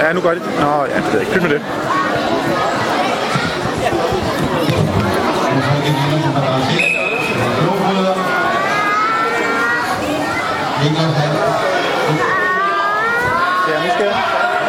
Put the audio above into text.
Ja, nu gør de. Nå, ja, det ved jeg ikke. Pyt med det. Ja, nu skal jeg.